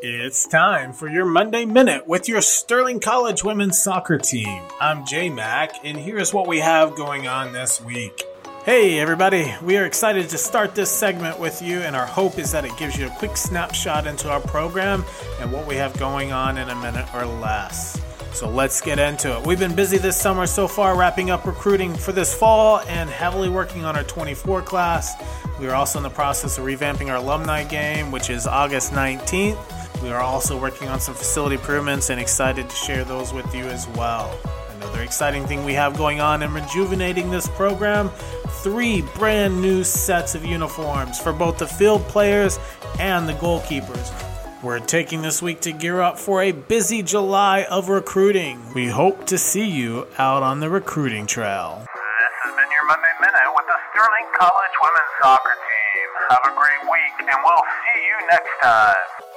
It's time for your Monday Minute with your Sterling College women's soccer team. I'm J Mac, and here's what we have going on this week. Hey, everybody, we are excited to start this segment with you, and our hope is that it gives you a quick snapshot into our program and what we have going on in a minute or less. So let's get into it. We've been busy this summer so far, wrapping up recruiting for this fall and heavily working on our 24 class. We are also in the process of revamping our alumni game, which is August 19th. We are also working on some facility improvements and excited to share those with you as well. Another exciting thing we have going on in rejuvenating this program three brand new sets of uniforms for both the field players and the goalkeepers. We're taking this week to gear up for a busy July of recruiting. We hope to see you out on the recruiting trail. This has been your Monday Minute with the Sterling College women's soccer team. Have a great week, and we'll see you next time.